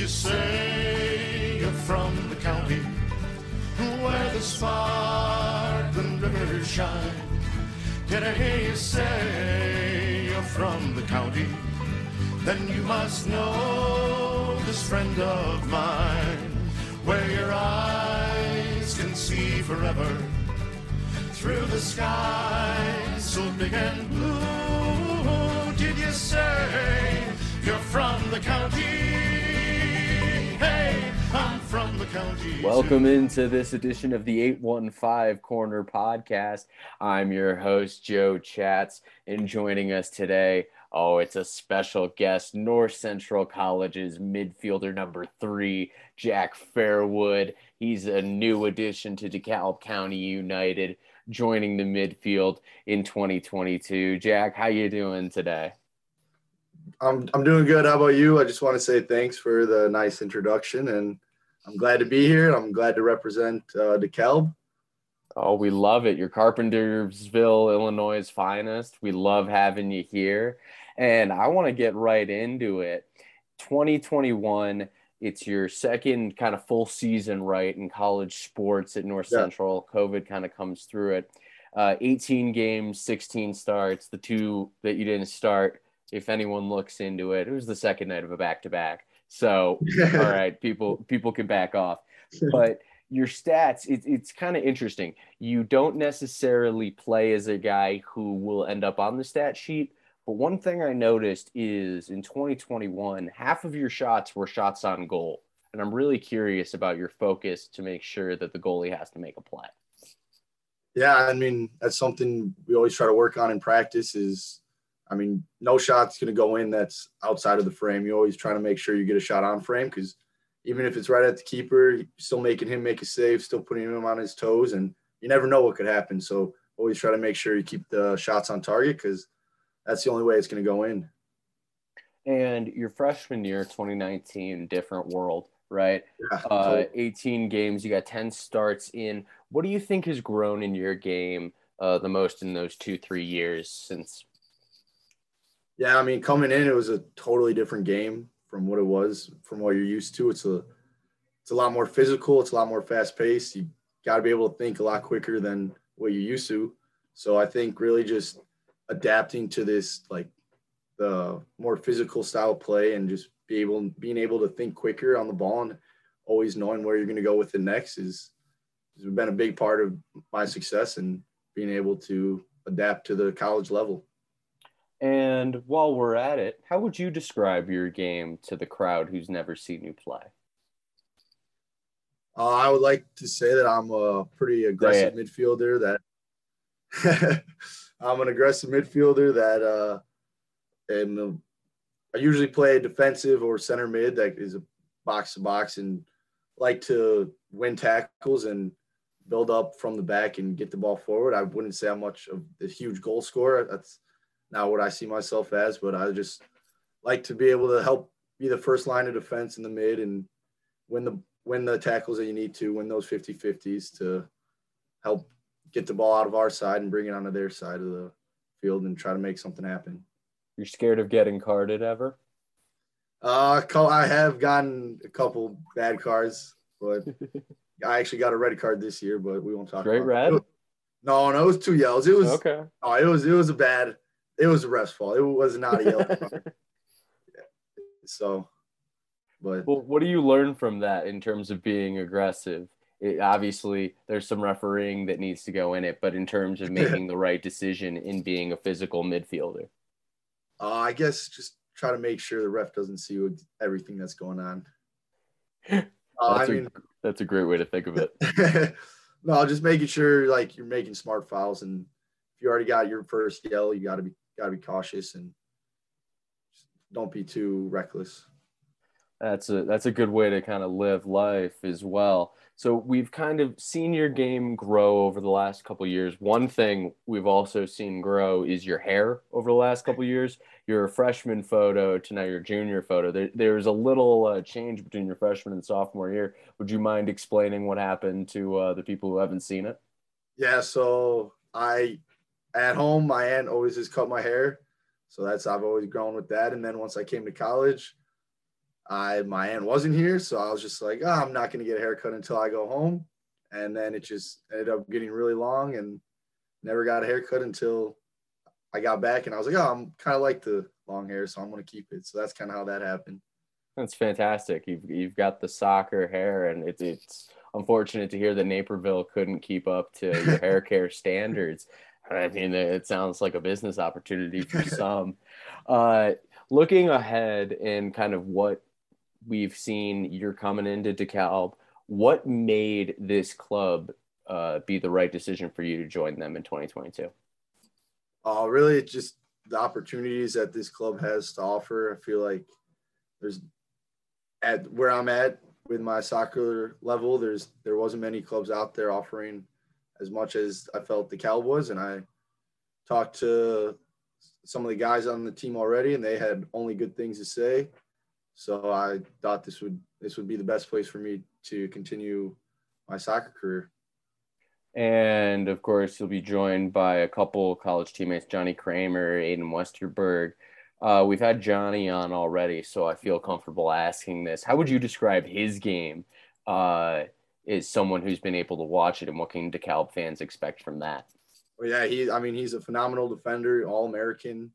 you say you're from the county where the sparkling rivers shine? Did I hear you say you're from the county? Then you must know this friend of mine, where your eyes can see forever through the sky so big and blue. Did you say you're from the county? Welcome into this edition of the 815 Corner Podcast. I'm your host, Joe Chats, and joining us today, oh, it's a special guest, North Central College's midfielder number three, Jack Fairwood. He's a new addition to DeKalb County United, joining the midfield in 2022. Jack, how you doing today? I'm I'm doing good. How about you? I just want to say thanks for the nice introduction, and I'm glad to be here. I'm glad to represent uh, DeKalb. Oh, we love it. You're Carpentersville, Illinois' finest. We love having you here. And I want to get right into it. 2021, it's your second kind of full season, right, in college sports at North Yeah. Central. COVID kind of comes through it. Uh, 18 games, 16 starts. The two that you didn't start, if anyone looks into it, it was the second night of a back to back. So, all right, people people can back off. But your stats, it, it's kind of interesting. You don't necessarily play as a guy who will end up on the stat sheet. But one thing I noticed is in 2021, half of your shots were shots on goal. And I'm really curious about your focus to make sure that the goalie has to make a play. Yeah, I mean that's something we always try to work on in practice. Is I mean, no shot's going to go in that's outside of the frame. You always try to make sure you get a shot on frame because even if it's right at the keeper, you're still making him make a save, still putting him on his toes, and you never know what could happen. So always try to make sure you keep the shots on target because that's the only way it's going to go in. And your freshman year, 2019, different world, right? Yeah, Uh, so- 18 games, you got 10 starts in. What do you think has grown in your game uh, the most in those two, three years since? Yeah, I mean, coming in, it was a totally different game from what it was from what you're used to. It's a it's a lot more physical. It's a lot more fast paced. You got to be able to think a lot quicker than what you're used to. So I think really just adapting to this like the more physical style of play and just be able being able to think quicker on the ball and always knowing where you're going to go with the next is has been a big part of my success and being able to adapt to the college level. And while we're at it, how would you describe your game to the crowd who's never seen you play? Uh, I would like to say that I'm a pretty aggressive midfielder. That I'm an aggressive midfielder that, uh, and uh, I usually play a defensive or center mid that is a box to box and like to win tackles and build up from the back and get the ball forward. I wouldn't say I'm much of a huge goal scorer. That's not what I see myself as, but I just like to be able to help be the first line of defense in the mid and win the win the tackles that you need to, win those 50-50s to help get the ball out of our side and bring it onto their side of the field and try to make something happen. You're scared of getting carded ever? Uh, I have gotten a couple bad cards, but I actually got a red card this year, but we won't talk about red? it. No, no, it was two yells. It was Okay. oh, it was it was a bad. It was a ref's fault. It was not a yellow card. So, but Well, what do you learn from that in terms of being aggressive? It, obviously, there's some refereeing that needs to go in it, but in terms of making the right decision in being a physical midfielder. uh, I guess just try to make sure the ref doesn't see what, everything that's going on. Uh, I That's, mean, a, that's a great way to think of it. no, just making sure like you're making smart fouls, and if you already got your first yell, you got to be got to be cautious and don't be too reckless. That's a that's a good way to kind of live life as well. So we've kind of seen your game grow over the last couple of years. One thing we've also seen grow is your hair over the last couple of years. Your freshman photo to now your junior photo. There, there's a little uh, change between your freshman and sophomore year. Would you mind explaining what happened to uh, the people who haven't seen it? Yeah, so I at home my aunt always has cut my hair, so that's I've always grown with that. And then once I came to college, I my aunt wasn't here, so I was just like, oh, I'm not gonna get a haircut until I go home. And then it just ended up getting really long and never got a haircut until I got back and I was like, oh, I'm kind of like the long hair, so I'm gonna keep it. So that's kind of how that happened. That's fantastic. You've you've got the soccer hair, and it's it's unfortunate to hear that Naperville couldn't keep up to your hair care standards. I mean, it sounds like a business opportunity for some. Uh, looking ahead and kind of what we've seen, you're coming into DeKalb. What made this club uh, be the right decision for you to join them in 2022? Uh, really, just the opportunities that this club has to offer. I feel like there's at where I'm at with my soccer level, there's there wasn't many clubs out there offering as much as I felt the Cowboys. and I talked to some of the guys on the team already, and they had only good things to say. So I thought this would this would be the best place for me to continue my soccer career. And of course, you'll be joined by a couple college teammates, Johnny Kramer, Aiden Westerberg. Uh, we've had Johnny on already, so I feel comfortable asking this. How would you describe his game uh, as someone who's been able to watch it, and what can DeKalb fans expect from that? Well, yeah, he. I mean, he's a phenomenal defender, All American,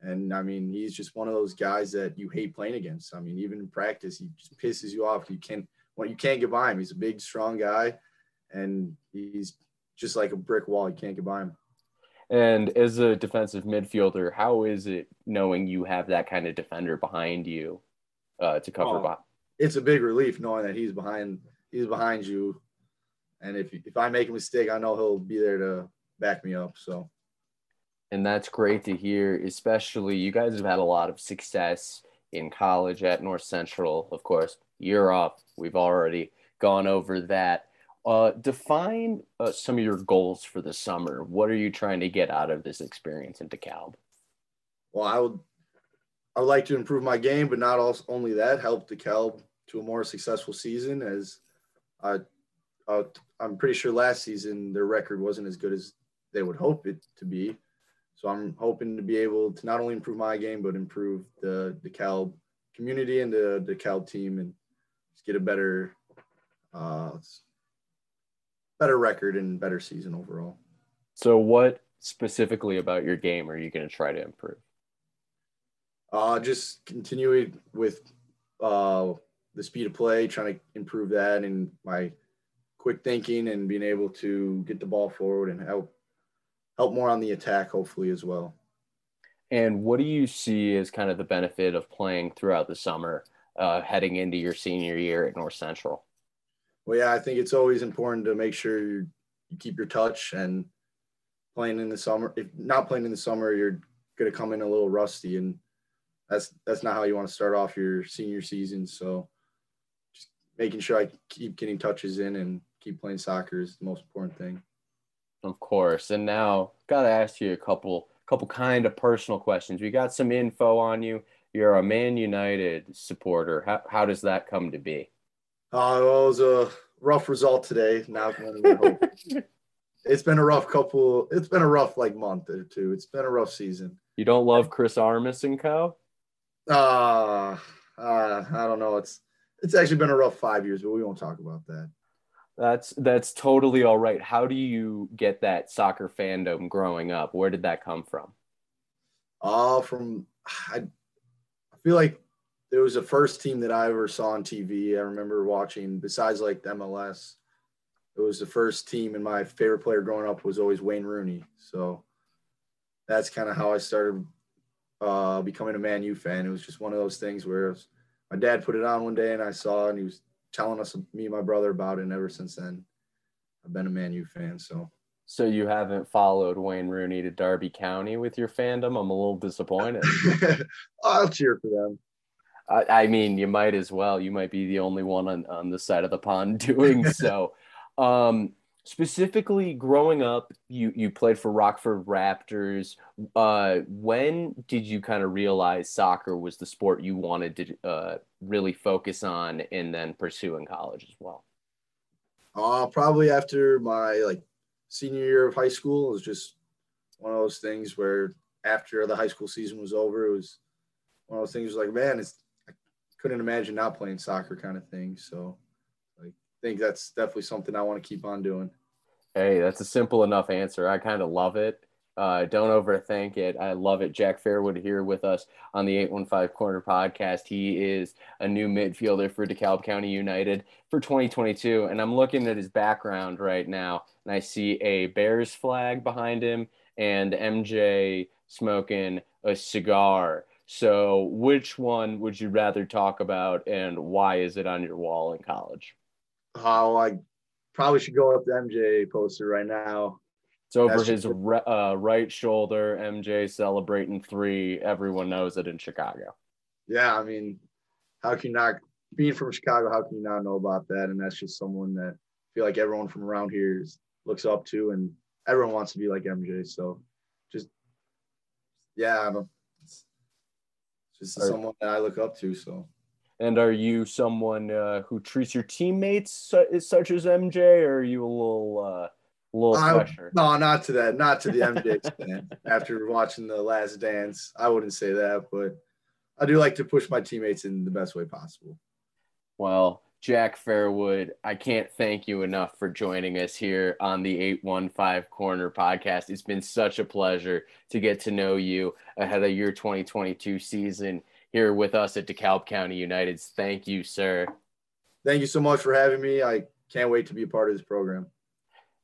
and I mean, he's just one of those guys that you hate playing against. I mean, even in practice, he just pisses you off. You can't. Well, you can't get by him. He's a big, strong guy, and he's just like a brick wall. You can't get by him. And as a defensive midfielder, how is it knowing you have that kind of defender behind you uh, to cover? Oh, it's a big relief knowing that he's behind. He's behind you, and if if I make a mistake, I know he'll be there to back me up. So, and that's great to hear. Especially you guys have had a lot of success in college at North Central, of course. You're up. We've already gone over that. Uh, define uh, some of your goals for the summer. What are you trying to get out of this experience in DeKalb? Well, I would, I would like to improve my game, but not also, only that, help DeKalb to a more successful season. As I, uh, I'm pretty sure last season their record wasn't as good as they would hope it to be. So I'm hoping to be able to not only improve my game, but improve the DeKalb community and the DeKalb team and just get a better uh, better record and better season overall. So, what specifically about your game are you going to try to improve? Uh, just continuing with uh, the speed of play, trying to improve that, and my quick thinking, and being able to get the ball forward and help help more on the attack, hopefully as well. And what do you see as kind of the benefit of playing throughout the summer, uh, heading into your senior year at North Central? Well, yeah, I think it's always important to make sure you keep your touch and playing in the summer. If not playing in the summer, you're going to come in a little rusty, and that's that's not how you want to start off your senior season. So, making sure I keep getting touches in and keep playing soccer is the most important thing. Of course. And now, got to ask you a couple couple kind of personal questions. We got some info on you. You're a Man United supporter. How how does that come to be? Uh, well, it was a rough result today. Now it's been a rough couple. It's been a rough like month or two. It's been a rough season. You don't love Chris Armas and co. Uh, uh, I don't know. It's it's actually been a rough five years, but we won't talk about that. That's that's totally all right. How do you get that soccer fandom growing up? Where did that come from? Uh from I, I feel like it was the first team that I ever saw on TV. I remember watching, besides like the MLS, it was the first team, and my favorite player growing up was always Wayne Rooney. So that's kind of how I started uh, becoming a Man U fan. It was just one of those things where was, my dad put it on one day, and I saw, and he was telling us, me and my brother, about it. And ever since then, I've been a Man U fan. So. So you haven't followed Wayne Rooney to Derby County with your fandom? I'm a little disappointed. I'll cheer for them. I, I, mean, you might as well. You might be the only one on, on the side of the pond doing so. um, specifically, growing up, you you played for Rockford Raptors. Uh, when did you kind of realize soccer was the sport you wanted to uh, really focus on and then pursue in college as well? Uh, probably after my like senior year of high school. It was just one of those things where after the high school season was over, it was one of those things like, man, it's i couldn't imagine not playing soccer kind of thing. So I think that's definitely something I want to keep on doing. Hey, that's a simple enough answer. I kind of love it. Uh, don't overthink it. I love it. Jack Fairwood here with us on the 815 Corner podcast. He is a new midfielder for DeKalb County United for 2022. And I'm looking at his background right now, and I see a Bears flag behind him and MJ smoking a cigar. So, which one would you rather talk about, and why is it on your wall in college? How I probably should go up the MJ poster right now. It's over That's his uh, right shoulder. MJ celebrating three. Everyone knows it in Chicago. Yeah, I mean, how can you not being from Chicago? How can you not know about that? And that's just someone that I feel like everyone from around here is, looks up to, and everyone wants to be like MJ. So, just yeah, I don't. It's just someone that I look up to. So. And are you someone uh, who treats your teammates su- such as MJ, or are you a little? Uh, little I, pressure. No, not to that, not to the MJ extent. After watching the Last Dance, I wouldn't say that, but I do like to push my teammates in the best way possible. Well, Jack Fairwood, I can't thank you enough for joining us here on the 815 Corner podcast. It's been such a pleasure to get to know you ahead of your 2022 season here with us at DeKalb County United's. Thank you, sir. Thank you so much for having me. I can't wait to be a part of this program.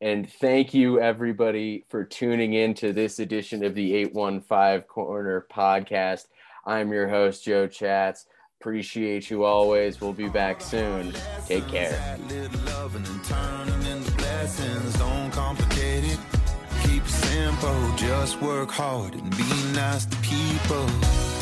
And thank you, everybody, for tuning in to this edition of the 815 Corner podcast. I'm your host, Joe Chats. Appreciate you always. We'll be back soon. Take care. Keep simple, just work hard and be nice to people.